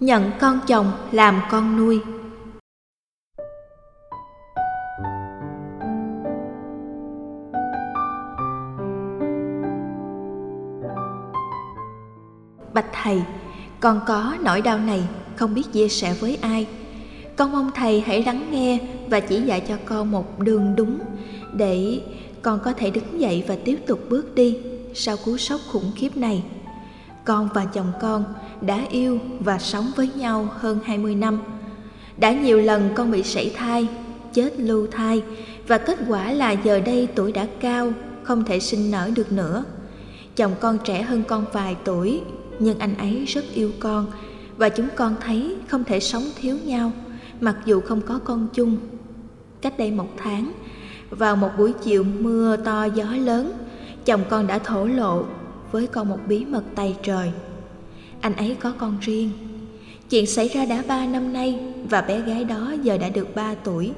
Nhận con chồng làm con nuôi Bạch thầy, con có nỗi đau này không biết chia sẻ với ai. Con mong thầy hãy lắng nghe và chỉ dạy cho con một đường đúng để con có thể đứng dậy và tiếp tục bước đi sau cú sốc khủng khiếp này. Con và chồng con đã yêu và sống với nhau hơn 20 năm. Đã nhiều lần con bị sảy thai, chết lưu thai và kết quả là giờ đây tuổi đã cao, không thể sinh nở được nữa. Chồng con trẻ hơn con vài tuổi, nhưng anh ấy rất yêu con và chúng con thấy không thể sống thiếu nhau mặc dù không có con chung. Cách đây một tháng, vào một buổi chiều mưa to gió lớn, chồng con đã thổ lộ với con một bí mật tay trời. Anh ấy có con riêng. Chuyện xảy ra đã ba năm nay và bé gái đó giờ đã được ba tuổi.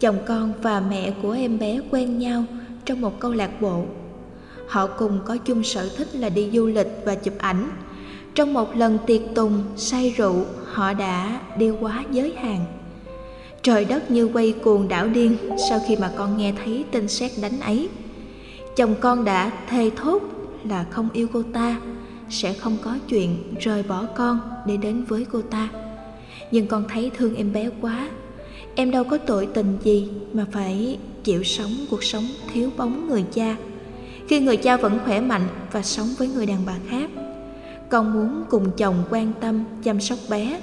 Chồng con và mẹ của em bé quen nhau trong một câu lạc bộ. Họ cùng có chung sở thích là đi du lịch và chụp ảnh. Trong một lần tiệc tùng, say rượu, họ đã đi quá giới hạn. Trời đất như quay cuồng đảo điên sau khi mà con nghe thấy tin xét đánh ấy. Chồng con đã thề thốt là không yêu cô ta, sẽ không có chuyện rời bỏ con để đến với cô ta. Nhưng con thấy thương em bé quá, em đâu có tội tình gì mà phải chịu sống cuộc sống thiếu bóng người cha. Khi người cha vẫn khỏe mạnh và sống với người đàn bà khác, con muốn cùng chồng quan tâm chăm sóc bé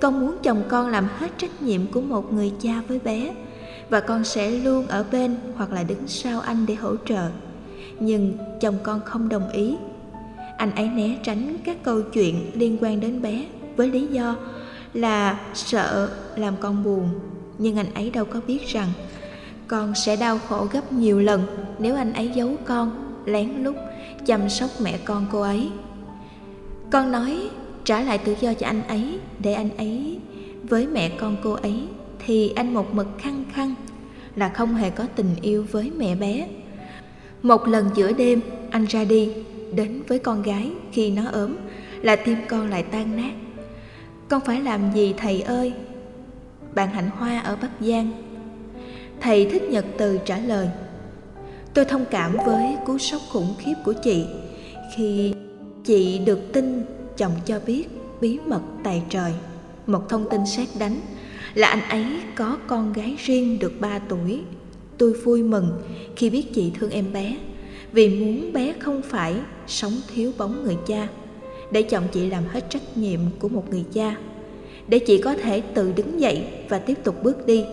con muốn chồng con làm hết trách nhiệm của một người cha với bé và con sẽ luôn ở bên hoặc là đứng sau anh để hỗ trợ nhưng chồng con không đồng ý anh ấy né tránh các câu chuyện liên quan đến bé với lý do là sợ làm con buồn. Nhưng anh ấy đâu có biết rằng con sẽ đau khổ gấp nhiều lần nếu anh ấy giấu con lén lút chăm sóc mẹ con cô ấy. Con nói trả lại tự do cho anh ấy để anh ấy với mẹ con cô ấy thì anh một mực khăng khăng là không hề có tình yêu với mẹ bé. Một lần giữa đêm, anh ra đi đến với con gái khi nó ốm, là tim con lại tan nát. Con phải làm gì, thầy ơi? Bạn hạnh hoa ở bắc giang. Thầy thích nhật từ trả lời, tôi thông cảm với cú sốc khủng khiếp của chị khi chị được tin chồng cho biết bí mật tài trời. Một thông tin xét đánh là anh ấy có con gái riêng được 3 tuổi. Tôi vui mừng khi biết chị thương em bé vì muốn bé không phải sống thiếu bóng người cha để chồng chị làm hết trách nhiệm của một người cha để chị có thể tự đứng dậy và tiếp tục bước đi.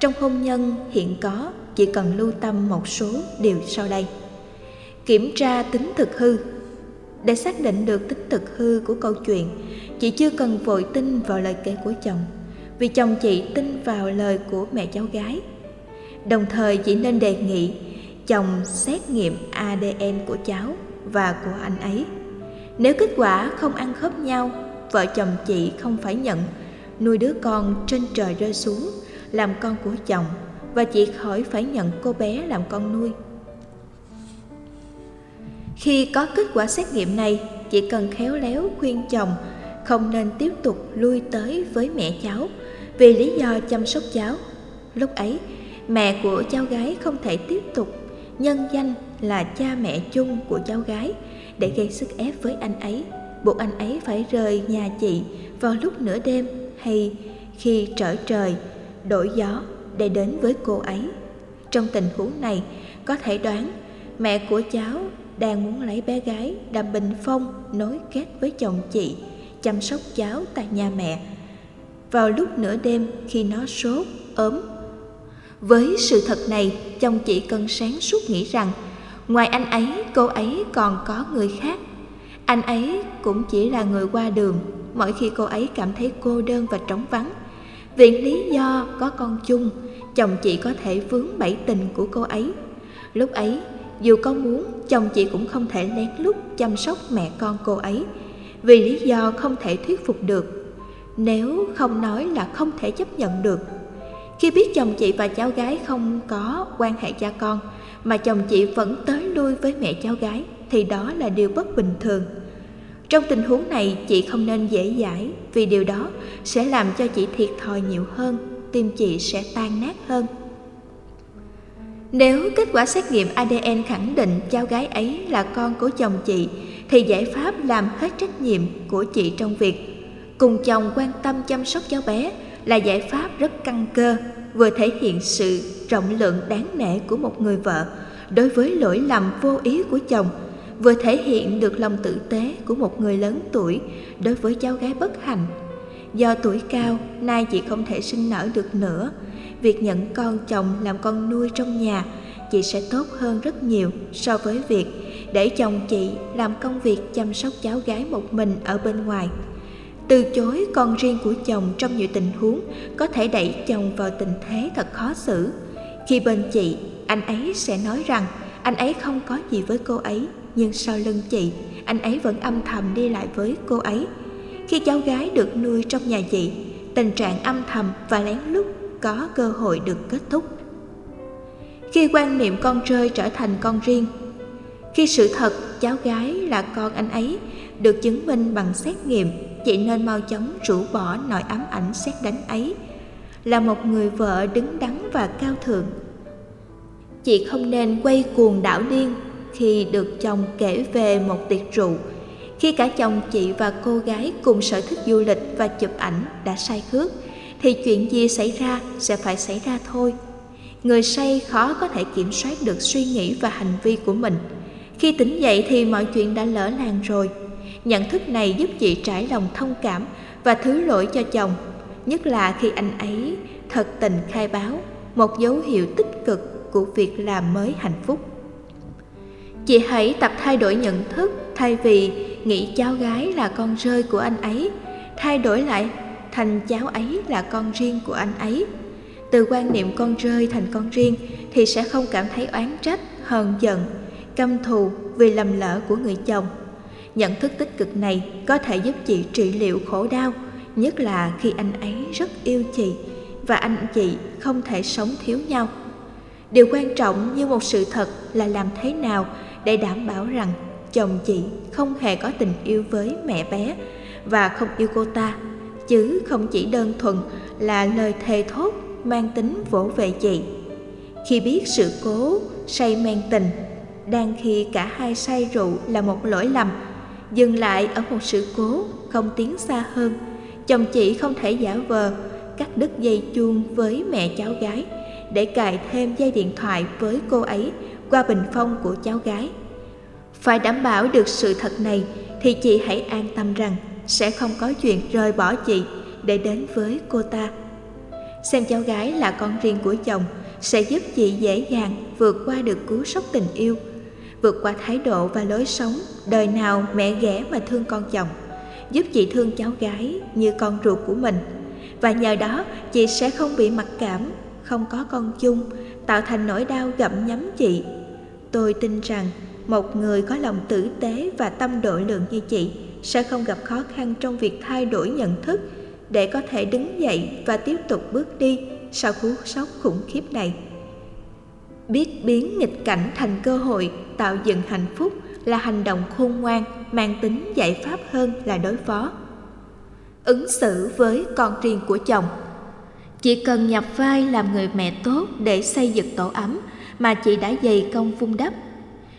Trong hôn nhân hiện có chị cần lưu tâm một số điều sau đây. Kiểm tra tính thực hư. Để xác định được tính thực hư của câu chuyện, chị chưa cần vội tin vào lời kể của chồng, vì chồng chị tin vào lời của mẹ cháu gái. Đồng thời chị nên đề nghị chồng xét nghiệm ADN của cháu và của anh ấy. Nếu kết quả không ăn khớp nhau, vợ chồng chị không phải nhận nuôi đứa con trên trời rơi xuống làm con của chồng và chị khỏi phải nhận cô bé làm con nuôi. Khi có kết quả xét nghiệm này, chị cần khéo léo khuyên chồng không nên tiếp tục lui tới với mẹ cháu vì lý do chăm sóc cháu. Lúc ấy, mẹ của cháu gái không thể tiếp tục nhân danh là cha mẹ chung của cháu gái để gây sức ép với anh ấy, buộc anh ấy phải rời nhà chị vào lúc nửa đêm hay khi trở trời, đổi gió để đến với cô ấy. Trong tình huống này, có thể đoán mẹ của cháu đang muốn lấy bé gái đàm bình phong nối kết với chồng chị chăm sóc cháu tại nhà mẹ vào lúc nửa đêm khi nó sốt ốm với sự thật này, chồng chị cần sáng suốt nghĩ rằng, ngoài anh ấy, cô ấy còn có người khác. Anh ấy cũng chỉ là người qua đường. Mỗi khi cô ấy cảm thấy cô đơn và trống vắng vì lý do có con chung, chồng chị có thể vướng bẫy tình của cô ấy. Lúc ấy, dù có muốn, chồng chị cũng không thể lén lút chăm sóc mẹ con cô ấy, vì lý do không thể thuyết phục được. Nếu không nói là không thể chấp nhận được khi biết chồng chị và cháu gái không có quan hệ cha con, mà chồng chị vẫn tới lui với mẹ cháu gái, thì đó là điều bất bình thường. Trong tình huống này, chị không nên dễ dãi, vì điều đó sẽ làm cho chị thiệt thòi nhiều hơn, tim chị sẽ tan nát hơn. Nếu kết quả xét nghiệm adn khẳng định cháu gái ấy là con của chồng chị, thì giải pháp làm hết trách nhiệm của chị trong việc cùng chồng quan tâm chăm sóc cháu bé là giải pháp rất căn cơ, vừa thể hiện sự rộng lượng đáng nể của một người vợ. Đối với lỗi lầm vô ý của chồng, vừa thể hiện được lòng tử tế của một người lớn tuổi đối với cháu gái bất hạnh. Do tuổi cao, nay chị không thể sinh nở được nữa. Việc nhận con chồng làm con nuôi trong nhà, chị sẽ tốt hơn rất nhiều so với việc để chồng chị làm công việc chăm sóc cháu gái một mình ở bên ngoài từ chối con riêng của chồng trong nhiều tình huống, có thể đẩy chồng vào tình thế thật khó xử. Khi bên chị, anh ấy sẽ nói rằng, anh ấy không có gì với cô ấy, nhưng sau lưng chị, anh ấy vẫn âm thầm đi lại với cô ấy. Khi cháu gái được nuôi trong nhà chị, tình trạng âm thầm và lén lút có cơ hội được kết thúc. Khi quan niệm con rơi trở thành con riêng, khi sự thật cháu gái là con anh ấy được chứng minh bằng xét nghiệm chị nên mau chóng rũ bỏ nỗi ám ảnh xét đánh ấy. Là một người vợ đứng đắn và cao thượng. Chị không nên quay cuồng đảo điên khi được chồng kể về một tiệc rượu, khi cả chồng chị và cô gái cùng sở thích du lịch và chụp ảnh đã say khước, thì chuyện gì xảy ra sẽ phải xảy ra thôi. Người say khó có thể kiểm soát được suy nghĩ và hành vi của mình. Khi tỉnh dậy thì mọi chuyện đã lỡ làng rồi nhận thức này giúp chị trải lòng thông cảm và thứ lỗi cho chồng, nhất là khi anh ấy thật tình khai báo một dấu hiệu tích cực của việc làm mới hạnh phúc. Chị hãy tập thay đổi nhận thức thay vì nghĩ cháu gái là con rơi của anh ấy, thay đổi lại thành cháu ấy là con riêng của anh ấy. Từ quan niệm con rơi thành con riêng thì sẽ không cảm thấy oán trách, hờn giận, căm thù vì lầm lỡ của người chồng nhận thức tích cực này có thể giúp chị trị liệu khổ đau, nhất là khi anh ấy rất yêu chị và anh chị không thể sống thiếu nhau. Điều quan trọng như một sự thật là làm thế nào để đảm bảo rằng chồng chị không hề có tình yêu với mẹ bé và không yêu cô ta, chứ không chỉ đơn thuần là lời thề thốt mang tính vỗ về chị. Khi biết sự cố say men tình, đang khi cả hai say rượu là một lỗi lầm dừng lại ở một sự cố không tiến xa hơn. Chồng chị không thể giả vờ, cắt đứt dây chuông với mẹ cháu gái, để cài thêm dây điện thoại với cô ấy qua bình phong của cháu gái. Phải đảm bảo được sự thật này thì chị hãy an tâm rằng sẽ không có chuyện rời bỏ chị để đến với cô ta. Xem cháu gái là con riêng của chồng sẽ giúp chị dễ dàng vượt qua được cú sốc tình yêu vượt qua thái độ và lối sống. Đời nào mẹ ghẻ mà thương con chồng, giúp chị thương cháu gái như con ruột của mình. Và nhờ đó, chị sẽ không bị mặc cảm, không có con chung, tạo thành nỗi đau gặm nhấm chị. Tôi tin rằng một người có lòng tử tế và tâm độ lượng như chị sẽ không gặp khó khăn trong việc thay đổi nhận thức để có thể đứng dậy và tiếp tục bước đi sau cú sốc khủng khiếp này biết biến nghịch cảnh thành cơ hội, tạo dựng hạnh phúc là hành động khôn ngoan, mang tính giải pháp hơn là đối phó. Ứng xử với con riêng của chồng. Chỉ cần nhập vai làm người mẹ tốt để xây dựng tổ ấm mà chị đã dày công vun đắp.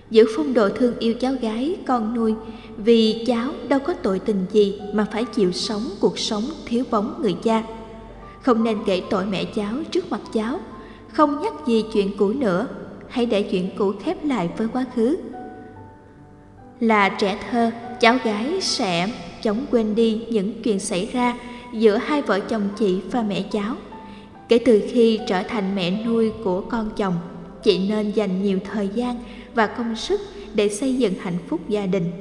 Giữ phong độ thương yêu cháu gái, con nuôi, vì cháu đâu có tội tình gì mà phải chịu sống cuộc sống thiếu bóng người cha. Không nên kể tội mẹ cháu trước mặt cháu không nhắc gì chuyện cũ nữa. Hãy để chuyện cũ khép lại với quá khứ. Là trẻ thơ, cháu gái sẽ chóng quên đi những chuyện xảy ra giữa hai vợ chồng chị và mẹ cháu. Kể từ khi trở thành mẹ nuôi của con chồng, chị nên dành nhiều thời gian và công sức để xây dựng hạnh phúc gia đình.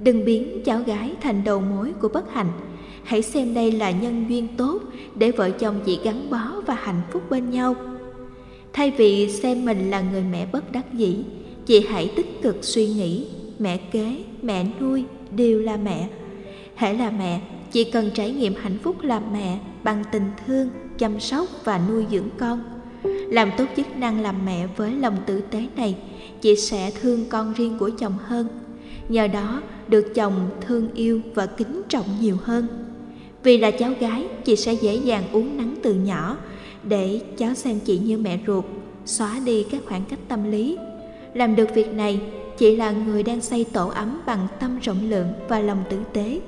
Đừng biến cháu gái thành đầu mối của bất hạnh. Hãy xem đây là nhân duyên tốt để vợ chồng chị gắn bó và hạnh phúc bên nhau thay vì xem mình là người mẹ bất đắc dĩ chị hãy tích cực suy nghĩ mẹ kế mẹ nuôi đều là mẹ. Hãy là mẹ chị cần trải nghiệm hạnh phúc làm mẹ bằng tình thương chăm sóc và nuôi dưỡng con. Làm tốt chức năng làm mẹ với lòng tử tế này chị sẽ thương con riêng của chồng hơn. Nhờ đó được chồng thương yêu và kính trọng nhiều hơn. Vì là cháu gái, chị sẽ dễ dàng uống nắng từ nhỏ để cháu xem chị như mẹ ruột, xóa đi các khoảng cách tâm lý. Làm được việc này, chị là người đang xây tổ ấm bằng tâm rộng lượng và lòng tử tế.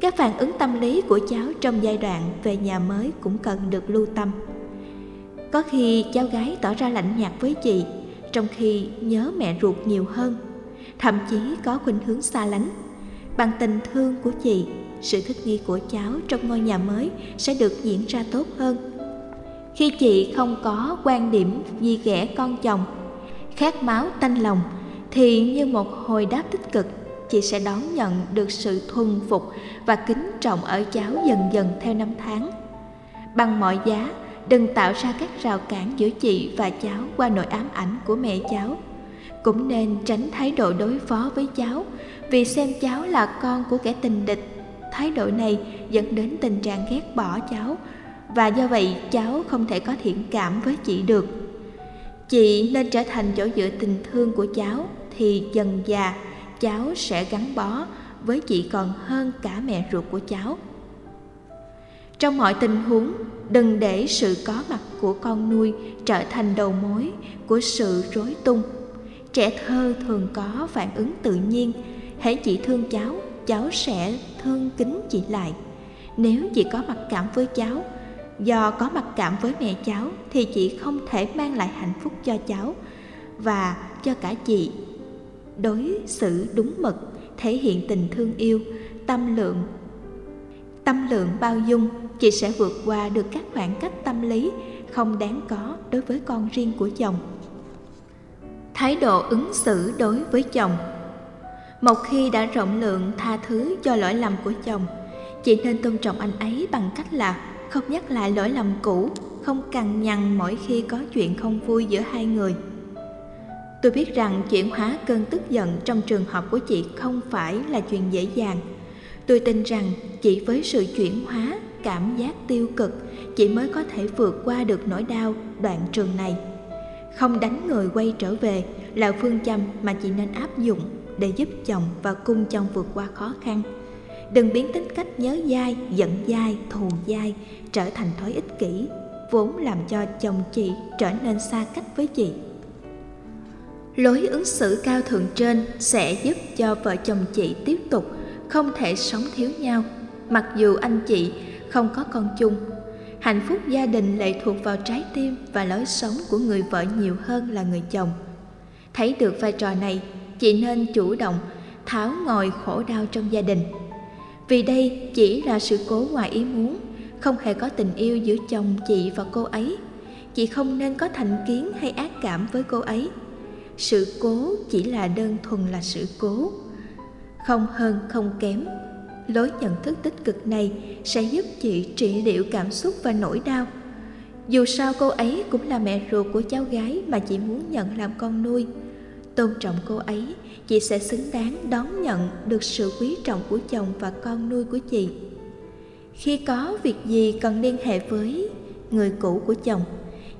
Các phản ứng tâm lý của cháu trong giai đoạn về nhà mới cũng cần được lưu tâm. Có khi cháu gái tỏ ra lạnh nhạt với chị, trong khi nhớ mẹ ruột nhiều hơn, thậm chí có khuynh hướng xa lánh. Bằng tình thương của chị, sự thích nghi của cháu trong ngôi nhà mới sẽ được diễn ra tốt hơn. Khi chị không có quan điểm gì ghẻ con chồng, khát máu tanh lòng, thì như một hồi đáp tích cực, chị sẽ đón nhận được sự thuần phục và kính trọng ở cháu dần dần theo năm tháng. Bằng mọi giá, đừng tạo ra các rào cản giữa chị và cháu qua nỗi ám ảnh của mẹ cháu cũng nên tránh thái độ đối phó với cháu vì xem cháu là con của kẻ tình địch thái độ này dẫn đến tình trạng ghét bỏ cháu và do vậy, cháu không thể có thiện cảm với chị được. Chị nên trở thành chỗ dựa tình thương của cháu, thì dần già cháu sẽ gắn bó với chị còn hơn cả mẹ ruột của cháu. Trong mọi tình huống, đừng để sự có mặt của con nuôi trở thành đầu mối của sự rối tung. Trẻ thơ thường có phản ứng tự nhiên. Hễ chị thương cháu cháu sẽ thương kính chị lại. Nếu chị có mặc cảm với cháu do có mặc cảm với mẹ cháu thì chị không thể mang lại hạnh phúc cho cháu và cho cả chị. Đối xử đúng mực, thể hiện tình thương yêu, tâm lượng tâm lượng bao dung, chị sẽ vượt qua được các khoảng cách tâm lý không đáng có đối với con riêng của chồng. Thái độ ứng xử đối với chồng. Một khi đã rộng lượng tha thứ cho lỗi lầm của chồng, chị nên tôn trọng anh ấy bằng cách là không nhắc lại lỗi lầm cũ, không cằn nhằn mỗi khi có chuyện không vui giữa hai người. Tôi biết rằng chuyển hóa cơn tức giận trong trường hợp của chị không phải là chuyện dễ dàng. Tôi tin rằng chỉ với sự chuyển hóa cảm giác tiêu cực, chị mới có thể vượt qua được nỗi đau đoạn trường này. Không đánh người quay trở về là phương châm mà chị nên áp dụng để giúp chồng và cung chồng vượt qua khó khăn đừng biến tính cách nhớ dai, giận dai, thù dai, trở thành thói ích kỷ, vốn làm cho chồng chị trở nên xa cách với chị. Lối ứng xử cao thượng trên sẽ giúp cho vợ chồng chị tiếp tục không thể sống thiếu nhau, mặc dù anh chị không có con chung. Hạnh phúc gia đình lệ thuộc vào trái tim và lối sống của người vợ nhiều hơn là người chồng. Thấy được vai trò này, chị nên chủ động tháo ngồi khổ đau trong gia đình vì đây chỉ là sự cố ngoài ý muốn, không hề có tình yêu giữa chồng, chị và cô ấy. Chị không nên có thành kiến hay ác cảm với cô ấy. Sự cố chỉ là đơn thuần là sự cố. Không hơn, không kém. Lối nhận thức tích cực này sẽ giúp chị trị liệu cảm xúc và nỗi đau. Dù sao cô ấy cũng là mẹ ruột của cháu gái mà chị muốn nhận làm con nuôi tôn trọng cô ấy, chị sẽ xứng đáng đón nhận được sự quý trọng của chồng và con nuôi của chị. Khi có việc gì cần liên hệ với người cũ của chồng,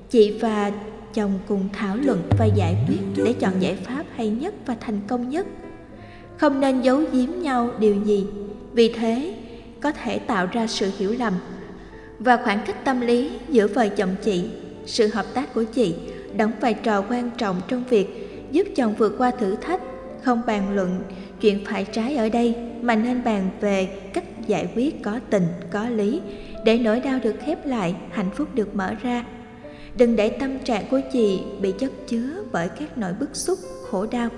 chị và chồng cùng thảo luận và giải quyết để chọn giải pháp hay nhất và thành công nhất. Không nên giấu giếm nhau điều gì, vì thế có thể tạo ra sự hiểu lầm và khoảng cách tâm lý giữa vợ chồng chị, sự hợp tác của chị đóng vai trò quan trọng trong việc giúp chồng vượt qua thử thách, không bàn luận chuyện phải trái ở đây, mà nên bàn về cách giải quyết có tình, có lý, để nỗi đau được khép lại, hạnh phúc được mở ra. Đừng để tâm trạng của chị bị chất chứa bởi các nỗi bức xúc, khổ đau,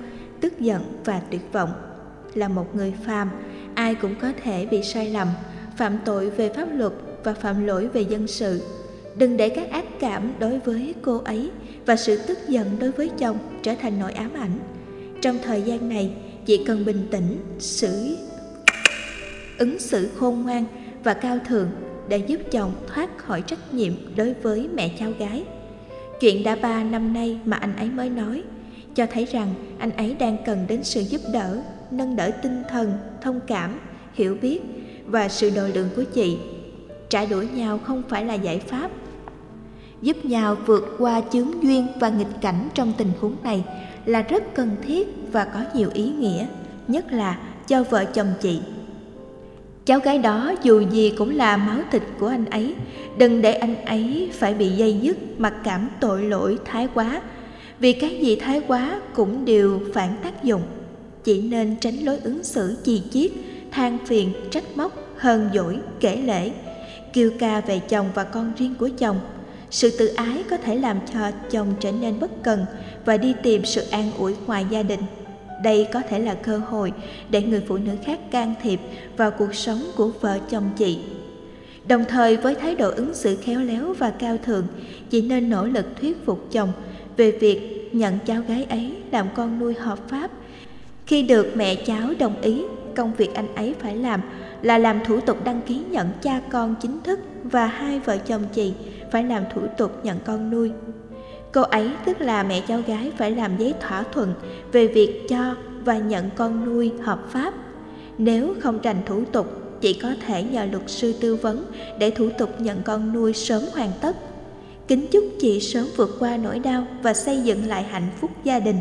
tức giận và tuyệt vọng. Là một người phàm, ai cũng có thể bị sai lầm, phạm tội về pháp luật và phạm lỗi về dân sự đừng để các ác cảm đối với cô ấy và sự tức giận đối với chồng trở thành nỗi ám ảnh. Trong thời gian này, chị cần bình tĩnh, xử, ứng xử khôn ngoan và cao thượng để giúp chồng thoát khỏi trách nhiệm đối với mẹ cháu gái. Chuyện đã ba năm nay mà anh ấy mới nói, cho thấy rằng anh ấy đang cần đến sự giúp đỡ, nâng đỡ tinh thần, thông cảm, hiểu biết và sự độ lượng của chị. Trả đuổi nhau không phải là giải pháp giúp nhau vượt qua chướng duyên và nghịch cảnh trong tình huống này là rất cần thiết và có nhiều ý nghĩa nhất là cho vợ chồng chị. Cháu gái đó dù gì cũng là máu thịt của anh ấy, đừng để anh ấy phải bị dây dứt mặc cảm tội lỗi thái quá, vì cái gì thái quá cũng đều phản tác dụng. Chỉ nên tránh lối ứng xử chi chiết, than phiền, trách móc, hờn dỗi, kể lễ, kêu ca về chồng và con riêng của chồng. Sự tự ái có thể làm cho chồng trở nên bất cần và đi tìm sự an ủi ngoài gia đình. Đây có thể là cơ hội để người phụ nữ khác can thiệp vào cuộc sống của vợ chồng chị. Đồng thời với thái độ ứng xử khéo léo và cao thượng, chị nên nỗ lực thuyết phục chồng về việc nhận cháu gái ấy làm con nuôi hợp pháp. Khi được mẹ cháu đồng ý, công việc anh ấy phải làm là làm thủ tục đăng ký nhận cha con chính thức và hai vợ chồng chị phải làm thủ tục nhận con nuôi. Cô ấy tức là mẹ cháu gái phải làm giấy thỏa thuận về việc cho và nhận con nuôi hợp pháp. Nếu không rành thủ tục, chỉ có thể nhờ luật sư tư vấn để thủ tục nhận con nuôi sớm hoàn tất. Kính chúc chị sớm vượt qua nỗi đau và xây dựng lại hạnh phúc gia đình.